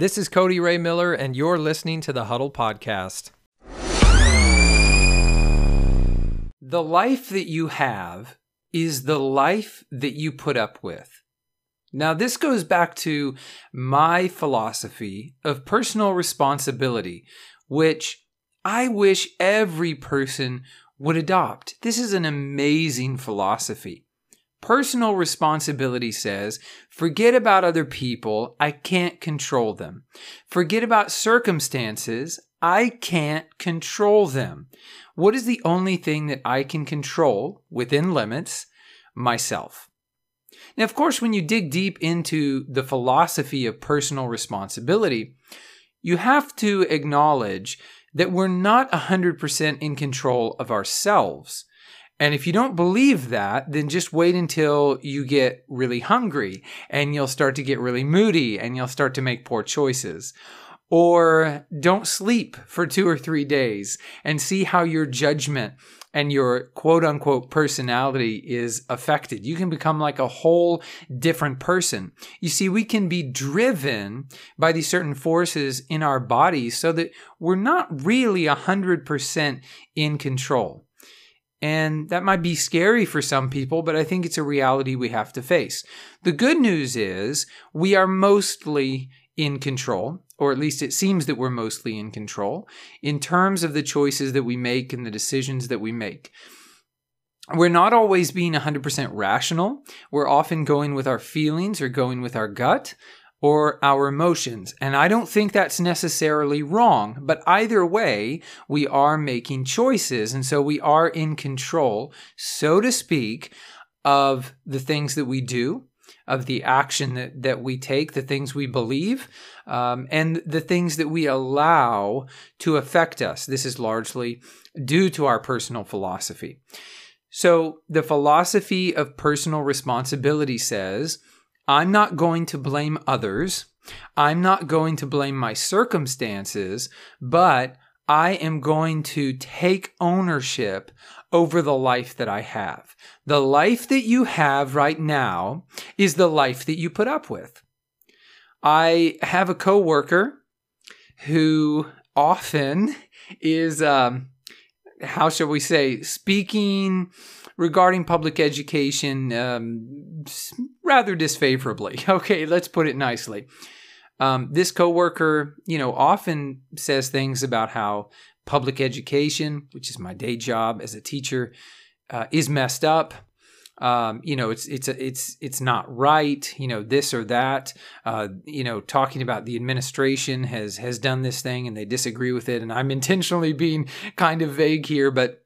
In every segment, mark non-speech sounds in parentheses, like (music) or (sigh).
This is Cody Ray Miller, and you're listening to the Huddle Podcast. The life that you have is the life that you put up with. Now, this goes back to my philosophy of personal responsibility, which I wish every person would adopt. This is an amazing philosophy. Personal responsibility says, forget about other people. I can't control them. Forget about circumstances. I can't control them. What is the only thing that I can control within limits? Myself. Now, of course, when you dig deep into the philosophy of personal responsibility, you have to acknowledge that we're not 100% in control of ourselves. And if you don't believe that, then just wait until you get really hungry and you'll start to get really moody and you'll start to make poor choices. Or don't sleep for two or three days and see how your judgment and your quote unquote personality is affected. You can become like a whole different person. You see, we can be driven by these certain forces in our bodies so that we're not really 100% in control. And that might be scary for some people, but I think it's a reality we have to face. The good news is we are mostly in control, or at least it seems that we're mostly in control, in terms of the choices that we make and the decisions that we make. We're not always being 100% rational. We're often going with our feelings or going with our gut or our emotions. And I don't think that's necessarily wrong, but either way, we are making choices. And so we are in control, so to speak, of the things that we do, of the action that, that we take, the things we believe, um, and the things that we allow to affect us. This is largely due to our personal philosophy. So the philosophy of personal responsibility says, I'm not going to blame others. I'm not going to blame my circumstances, but I am going to take ownership over the life that I have. The life that you have right now is the life that you put up with. I have a coworker who often is, um, how shall we say, speaking regarding public education um, rather disfavorably. (laughs) Okay, let's put it nicely. Um, this coworker, you know, often says things about how public education, which is my day job as a teacher, uh, is messed up. Um, you know, it's it's it's it's not right. You know, this or that. Uh, you know, talking about the administration has has done this thing and they disagree with it. And I'm intentionally being kind of vague here, but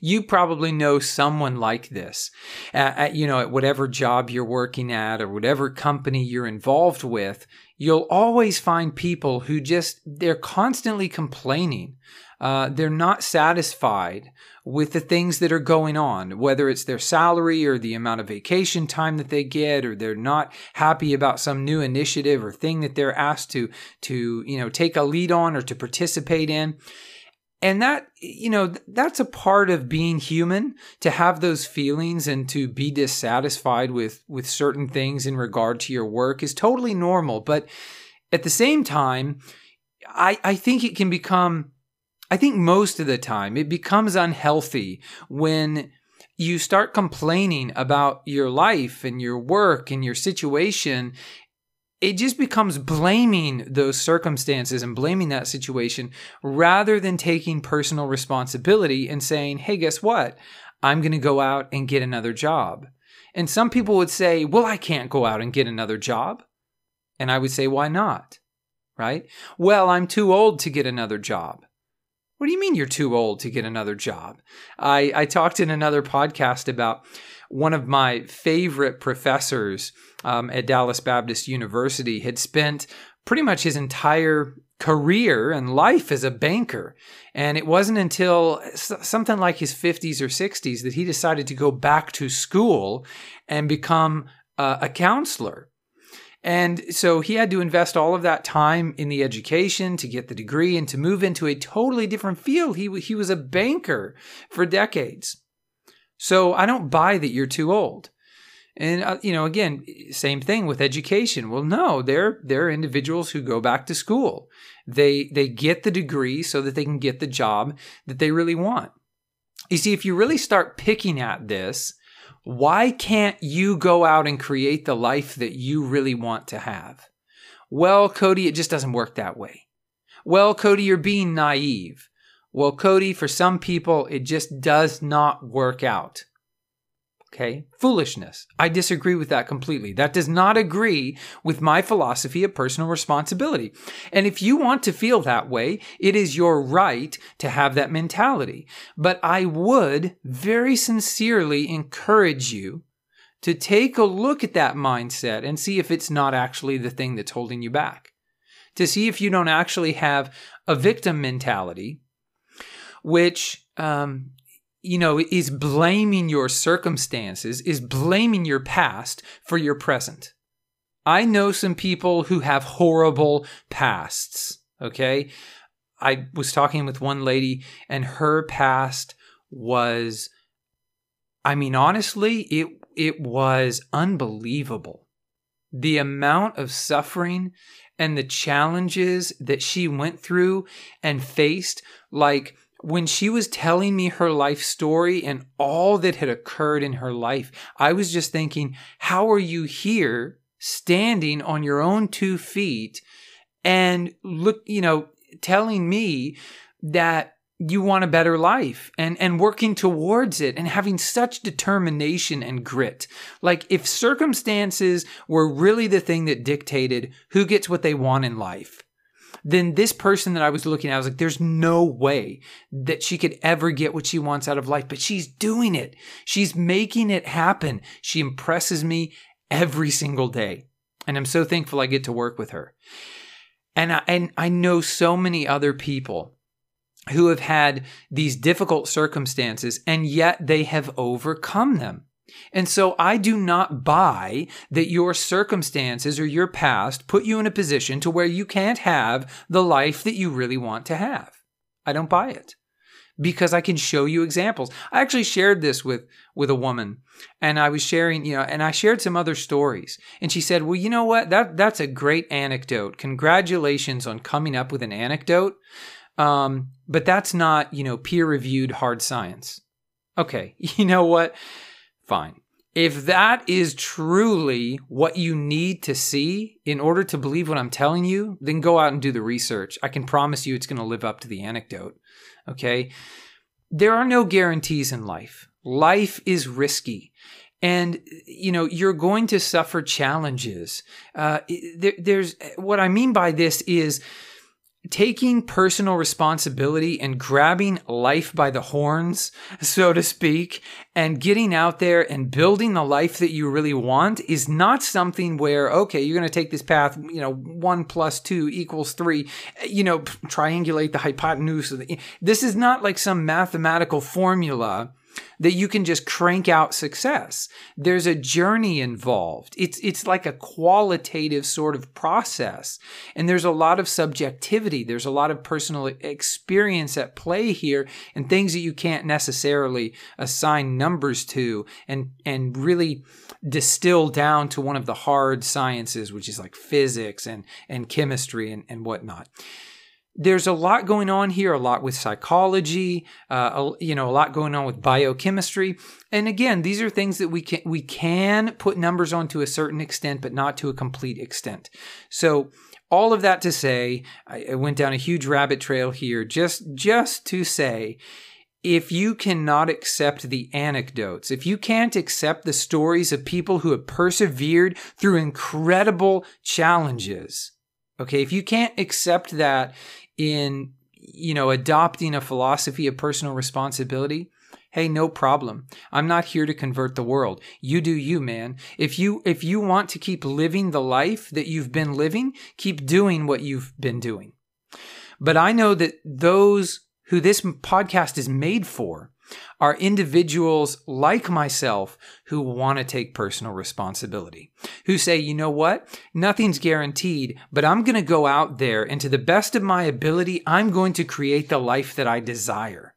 you probably know someone like this, at, you know, at whatever job you're working at or whatever company you're involved with. You'll always find people who just, they're constantly complaining. Uh, they're not satisfied with the things that are going on, whether it's their salary or the amount of vacation time that they get, or they're not happy about some new initiative or thing that they're asked to, to, you know, take a lead on or to participate in and that you know that's a part of being human to have those feelings and to be dissatisfied with with certain things in regard to your work is totally normal. But at the same time i i think it can become i think most of the time it becomes unhealthy when you start complaining about your life and your work and your situation it just becomes blaming those circumstances and blaming that situation rather than taking personal responsibility and saying, hey, guess what? I'm going to go out and get another job. And some people would say, well, I can't go out and get another job. And I would say, why not? Right? Well, I'm too old to get another job. What do you mean you're too old to get another job? I, I talked in another podcast about one of my favorite professors um, at Dallas Baptist University had spent pretty much his entire career and life as a banker. And it wasn't until something like his 50s or 60s that he decided to go back to school and become uh, a counselor. And so he had to invest all of that time in the education to get the degree and to move into a totally different field. He, he was a banker for decades. So I don't buy that you're too old. And uh, you know, again, same thing with education. Well, no, they're they're individuals who go back to school. They they get the degree so that they can get the job that they really want. You see, if you really start picking at this, why can't you go out and create the life that you really want to have? Well, Cody, it just doesn't work that way. Well, Cody, you're being naive. Well, Cody, for some people, it just does not work out. Okay, foolishness. I disagree with that completely. That does not agree with my philosophy of personal responsibility. And if you want to feel that way, it is your right to have that mentality. But I would very sincerely encourage you to take a look at that mindset and see if it's not actually the thing that's holding you back. To see if you don't actually have a victim mentality, which um, you know, is blaming your circumstances, is blaming your past for your present. I know some people who have horrible pasts, okay? I was talking with one lady and her past was I mean honestly, it it was unbelievable. The amount of suffering and the challenges that she went through and faced like when she was telling me her life story and all that had occurred in her life, I was just thinking, how are you here standing on your own two feet and look, you know, telling me that you want a better life and, and working towards it and having such determination and grit. Like if circumstances were really the thing that dictated who gets what they want in life, then this person that I was looking at, I was like, there's no way that she could ever get what she wants out of life, but she's doing it. She's making it happen. She impresses me every single day. And I'm so thankful I get to work with her. And I, and I know so many other people who have had these difficult circumstances and yet they have overcome them. And so I do not buy that your circumstances or your past put you in a position to where you can't have the life that you really want to have. I don't buy it because I can show you examples. I actually shared this with with a woman and I was sharing, you know, and I shared some other stories. And she said, "Well, you know what? That that's a great anecdote. Congratulations on coming up with an anecdote. Um, but that's not, you know, peer-reviewed hard science." Okay, (laughs) you know what? Fine. If that is truly what you need to see in order to believe what I'm telling you, then go out and do the research. I can promise you it's going to live up to the anecdote. Okay. There are no guarantees in life. Life is risky. And, you know, you're going to suffer challenges. Uh, there, there's what I mean by this is, taking personal responsibility and grabbing life by the horns, so to speak, and getting out there and building the life that you really want is not something where, okay, you're going to take this path, you know, one plus two equals three, you know, triangulate the hypotenuse. This is not like some mathematical formula that you can just crank out success. There's a journey involved. It's, it's like a qualitative sort of process. And there's a lot of subjectivity. There's a lot of personal experience at play here and things that you can't necessarily assign numbers to and, and really distill down to one of the hard sciences, which is like physics and, and chemistry and, and whatnot there's a lot going on here, a lot with psychology, uh, a, you know, a lot going on with biochemistry. And again, these are things that we can we can put numbers on to a certain extent, but not to a complete extent. So all of that to say, I, I went down a huge rabbit trail here, just just to say. If you cannot accept the anecdotes, if you can't accept the stories of people who have persevered through incredible challenges, okay, if you can't accept that in you know adopting a philosophy of personal responsibility hey no problem. I'm not here to convert the world. You do you man. If you if you want to keep living the life that you've been living keep doing what you've been doing. But i know that those who this podcast is made for are individuals like myself who want to take personal responsibility, who say, you know what? Nothing's guaranteed, but I'm going to go out there and to the best of my ability, I'm going to create the life that I desire.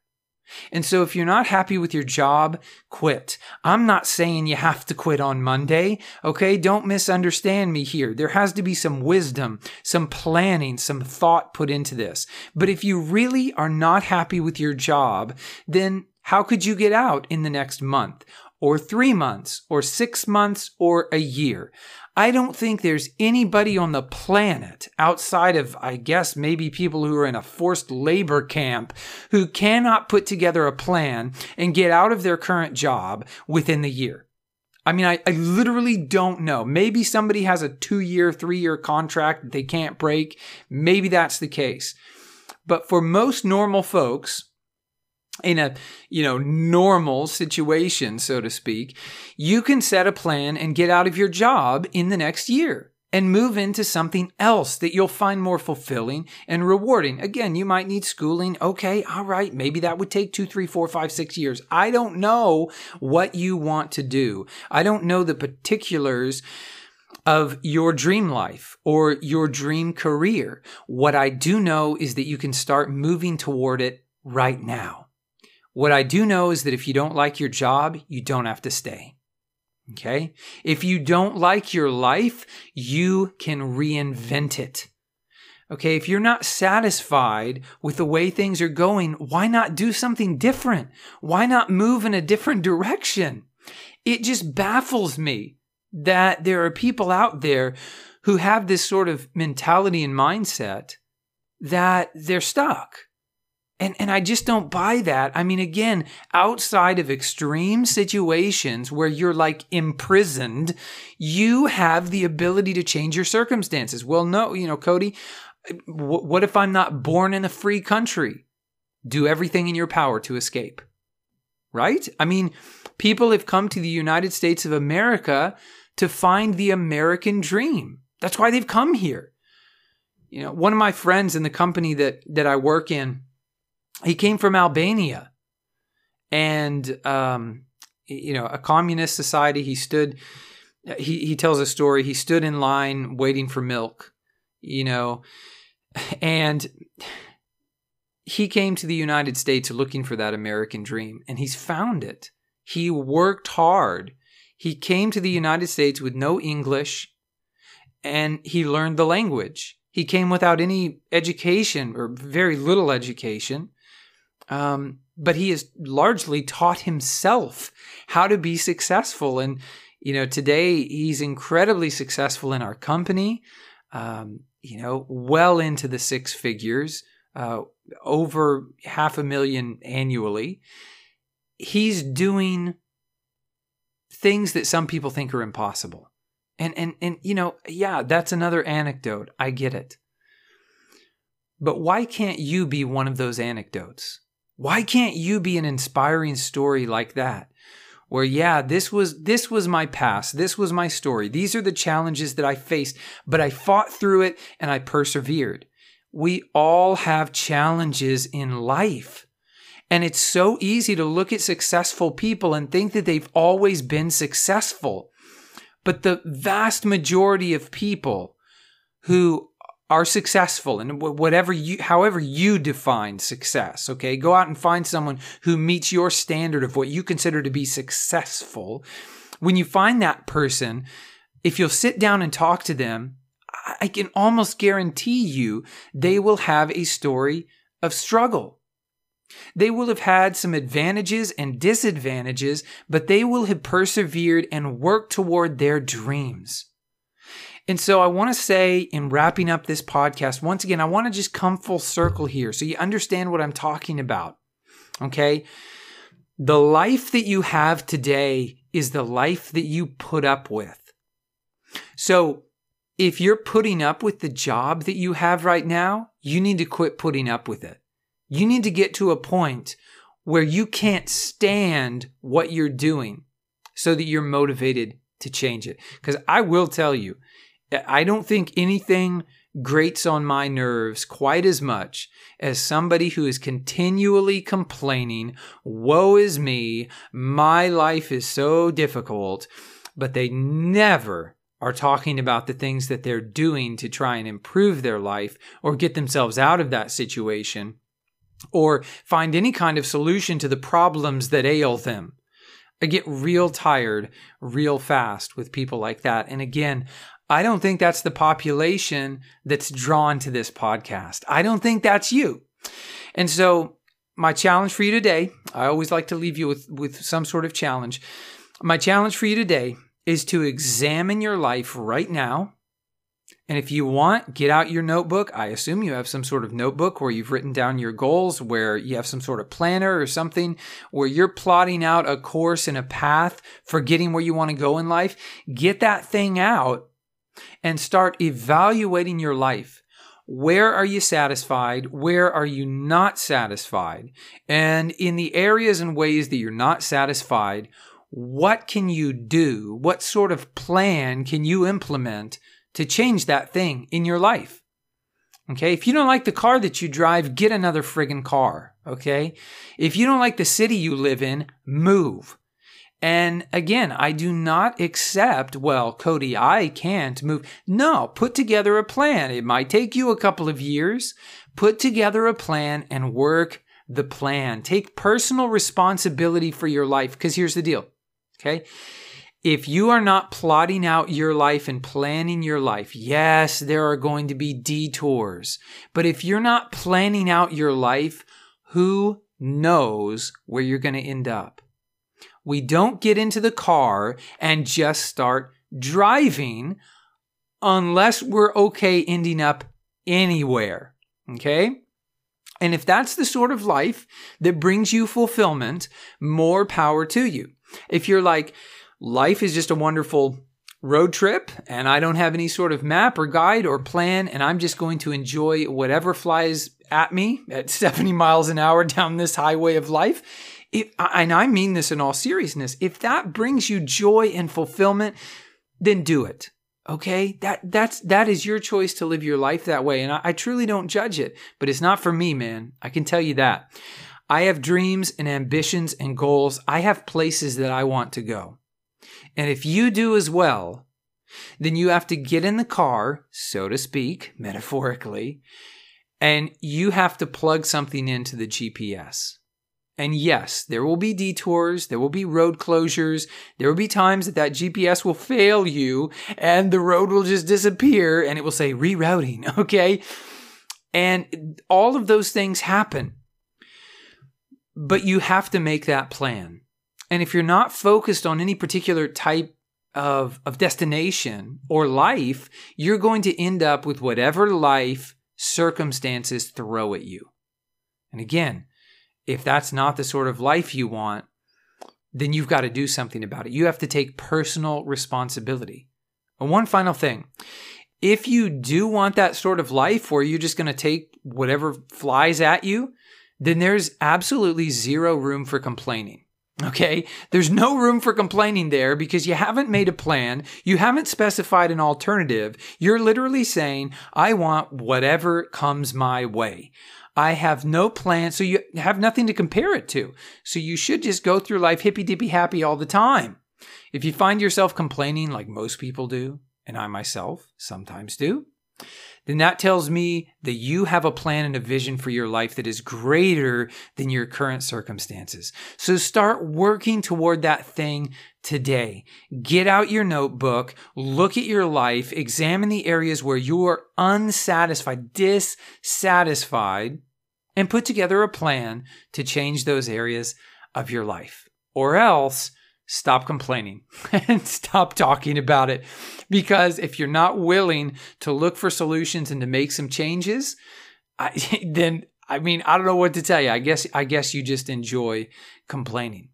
And so if you're not happy with your job, quit. I'm not saying you have to quit on Monday. Okay. Don't misunderstand me here. There has to be some wisdom, some planning, some thought put into this. But if you really are not happy with your job, then how could you get out in the next month? Or three months, or six months, or a year. I don't think there's anybody on the planet outside of, I guess, maybe people who are in a forced labor camp who cannot put together a plan and get out of their current job within the year. I mean, I, I literally don't know. Maybe somebody has a two year, three year contract they can't break. Maybe that's the case. But for most normal folks, in a you know normal situation so to speak you can set a plan and get out of your job in the next year and move into something else that you'll find more fulfilling and rewarding again you might need schooling okay all right maybe that would take two three four five six years i don't know what you want to do i don't know the particulars of your dream life or your dream career. What I do know is that you can start moving toward it right now. What I do know is that if you don't like your job, you don't have to stay. Okay? If you don't like your life, you can reinvent it. Okay, if you're not satisfied with the way things are going, why not do something different? Why not move in a different direction? It just baffles me that there are people out there who have this sort of mentality and mindset that they're stuck. And, and I just don't buy that. I mean, again, outside of extreme situations where you're like imprisoned, you have the ability to change your circumstances. Well, no, you know, Cody, w- what if I'm not born in a free country? Do everything in your power to escape. Right? I mean, people have come to the United States of America to find the American dream. That's why they've come here. You know, one of my friends in the company that that I work in, he came from Albania, and um, you know, a communist society. He stood. He he tells a story. He stood in line waiting for milk. You know, and he came to the United States looking for that American dream, and he's found it. He worked hard. He came to the United States with no English, and he learned the language. He came without any education or very little education. Um, but he has largely taught himself how to be successful. And, you know, today he's incredibly successful in our company, um, you know, well into the six figures, uh, over half a million annually. He's doing things that some people think are impossible. And, and, and, you know, yeah, that's another anecdote. I get it. But why can't you be one of those anecdotes? Why can't you be an inspiring story like that? Where yeah, this was this was my past. This was my story. These are the challenges that I faced, but I fought through it and I persevered. We all have challenges in life. And it's so easy to look at successful people and think that they've always been successful. But the vast majority of people who are successful and whatever you however you define success okay? Go out and find someone who meets your standard of what you consider to be successful. When you find that person if you'll sit down and talk to them i can almost guarantee you they will have a story of struggle. They will have had some advantages and disadvantages, but they will have persevered and worked toward their dreams. And so I want to say in wrapping up this podcast, once again, I want to just come full circle here so you understand what I'm talking about. Okay. The life that you have today is the life that you put up with. So if you're putting up with the job that you have right now, you need to quit putting up with it. You need to get to a point where you can't stand what you're doing so that you're motivated to change it. Because I will tell you, I don't think anything grates on my nerves quite as much as somebody who is continually complaining, woe is me, my life is so difficult, but they never are talking about the things that they're doing to try and improve their life or get themselves out of that situation. or find any kind of solution to the problems that ail them. I get real tired real fast with people like that. And again, I don't think that's the population that's drawn to this podcast. I don't think that's you. And so, my challenge for you today, I always like to leave you with, with some sort of challenge. My challenge for you today is to examine your life right now and if you want, get out your notebook. I assume you have some sort of notebook where you've written down your goals, where you have some sort of planner or something where you're plotting out a course and a path for getting where you want to go in life. Get that thing out and start evaluating your life. Where are you satisfied? Where are you not satisfied? And in the areas and ways that you're not satisfied, what can you do? What sort of plan can you implement to change that thing in your life. Okay. If you don't like the car that you drive, get another friggin' car. Okay. If you don't like the city you live in, move. And again, I do not accept, well, Cody, I can't move. No, put together a plan. It might take you a couple of years. Put together a plan and work the plan. Take personal responsibility for your life. Because here's the deal. Okay. If you are not plotting out your life and planning your life, yes, there are going to be detours. But if you're not planning out your life, who knows where you're going to end up? We don't get into the car and just start driving unless we're okay ending up anywhere. Okay? And if that's the sort of life that brings you fulfillment, more power to you. If you're like, life is just a wonderful road trip and I don't have any sort of map or guide or plan and I'm just going to enjoy whatever flies at me at (laughs) 70 miles an hour down this highway of life. If, and I mean this in all seriousness, if that brings you joy and fulfillment, then do it. Okay, that that's that is your choice to live your life that way, and I, I truly don't judge it. But it's not for me, man. I can tell you that. I have dreams and ambitions and goals. I have places that I want to go. And if you do as well, then you have to get in the car, so to speak, (laughs) metaphorically, and you have to plug something into the GPS. And yes, there will be detours, there will be road closures, there will be times that that GPS will fail you and the road will just disappear and it will say rerouting, (laughs) okay? And all of those things happen. But you have to make that plan. And if you're not focused on any particular type of, of destination or life, you're going to end up with whatever life circumstances throw at you. And again, if that's not the sort of life you want, then you've got to do something about it. You have to take personal responsibility. And one final thing if you do want that sort of life where you're just going to take whatever flies at you, then there's absolutely zero room for complaining. Okay. There's no room for complaining there because you haven't made a plan. You haven't specified an alternative. You're literally saying, I want whatever comes my way. I have no plan. So you have nothing to compare it to. So you should just go through life hippy dippy happy all the time. If you find yourself complaining like most people do, and I myself sometimes do, then that tells me that you have a plan and a vision for your life that is greater than your current circumstances. So start working toward that thing today. Get out your notebook, look at your life, examine the areas where you are unsatisfied, dissatisfied, and put together a plan to change those areas of your life. Or else, stop complaining (laughs) and stop talking about it. Because if you're not willing to look for solutions and to make some changes, I, (laughs) then I mean, I don't know what to tell you. I guess I guess you just enjoy complaining.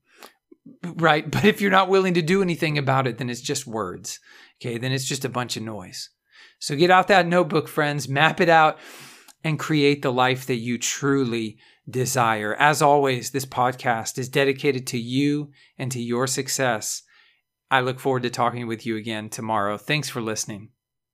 Right? (laughs) But if you're not willing to do anything about it, then it's just words. Okay? Then it's just a bunch of noise. So get out that notebook, friends, map it out and create the life that you truly desire. As always, this podcast is dedicated to you and to your success. I look forward to talking with you again tomorrow. Thanks for listening.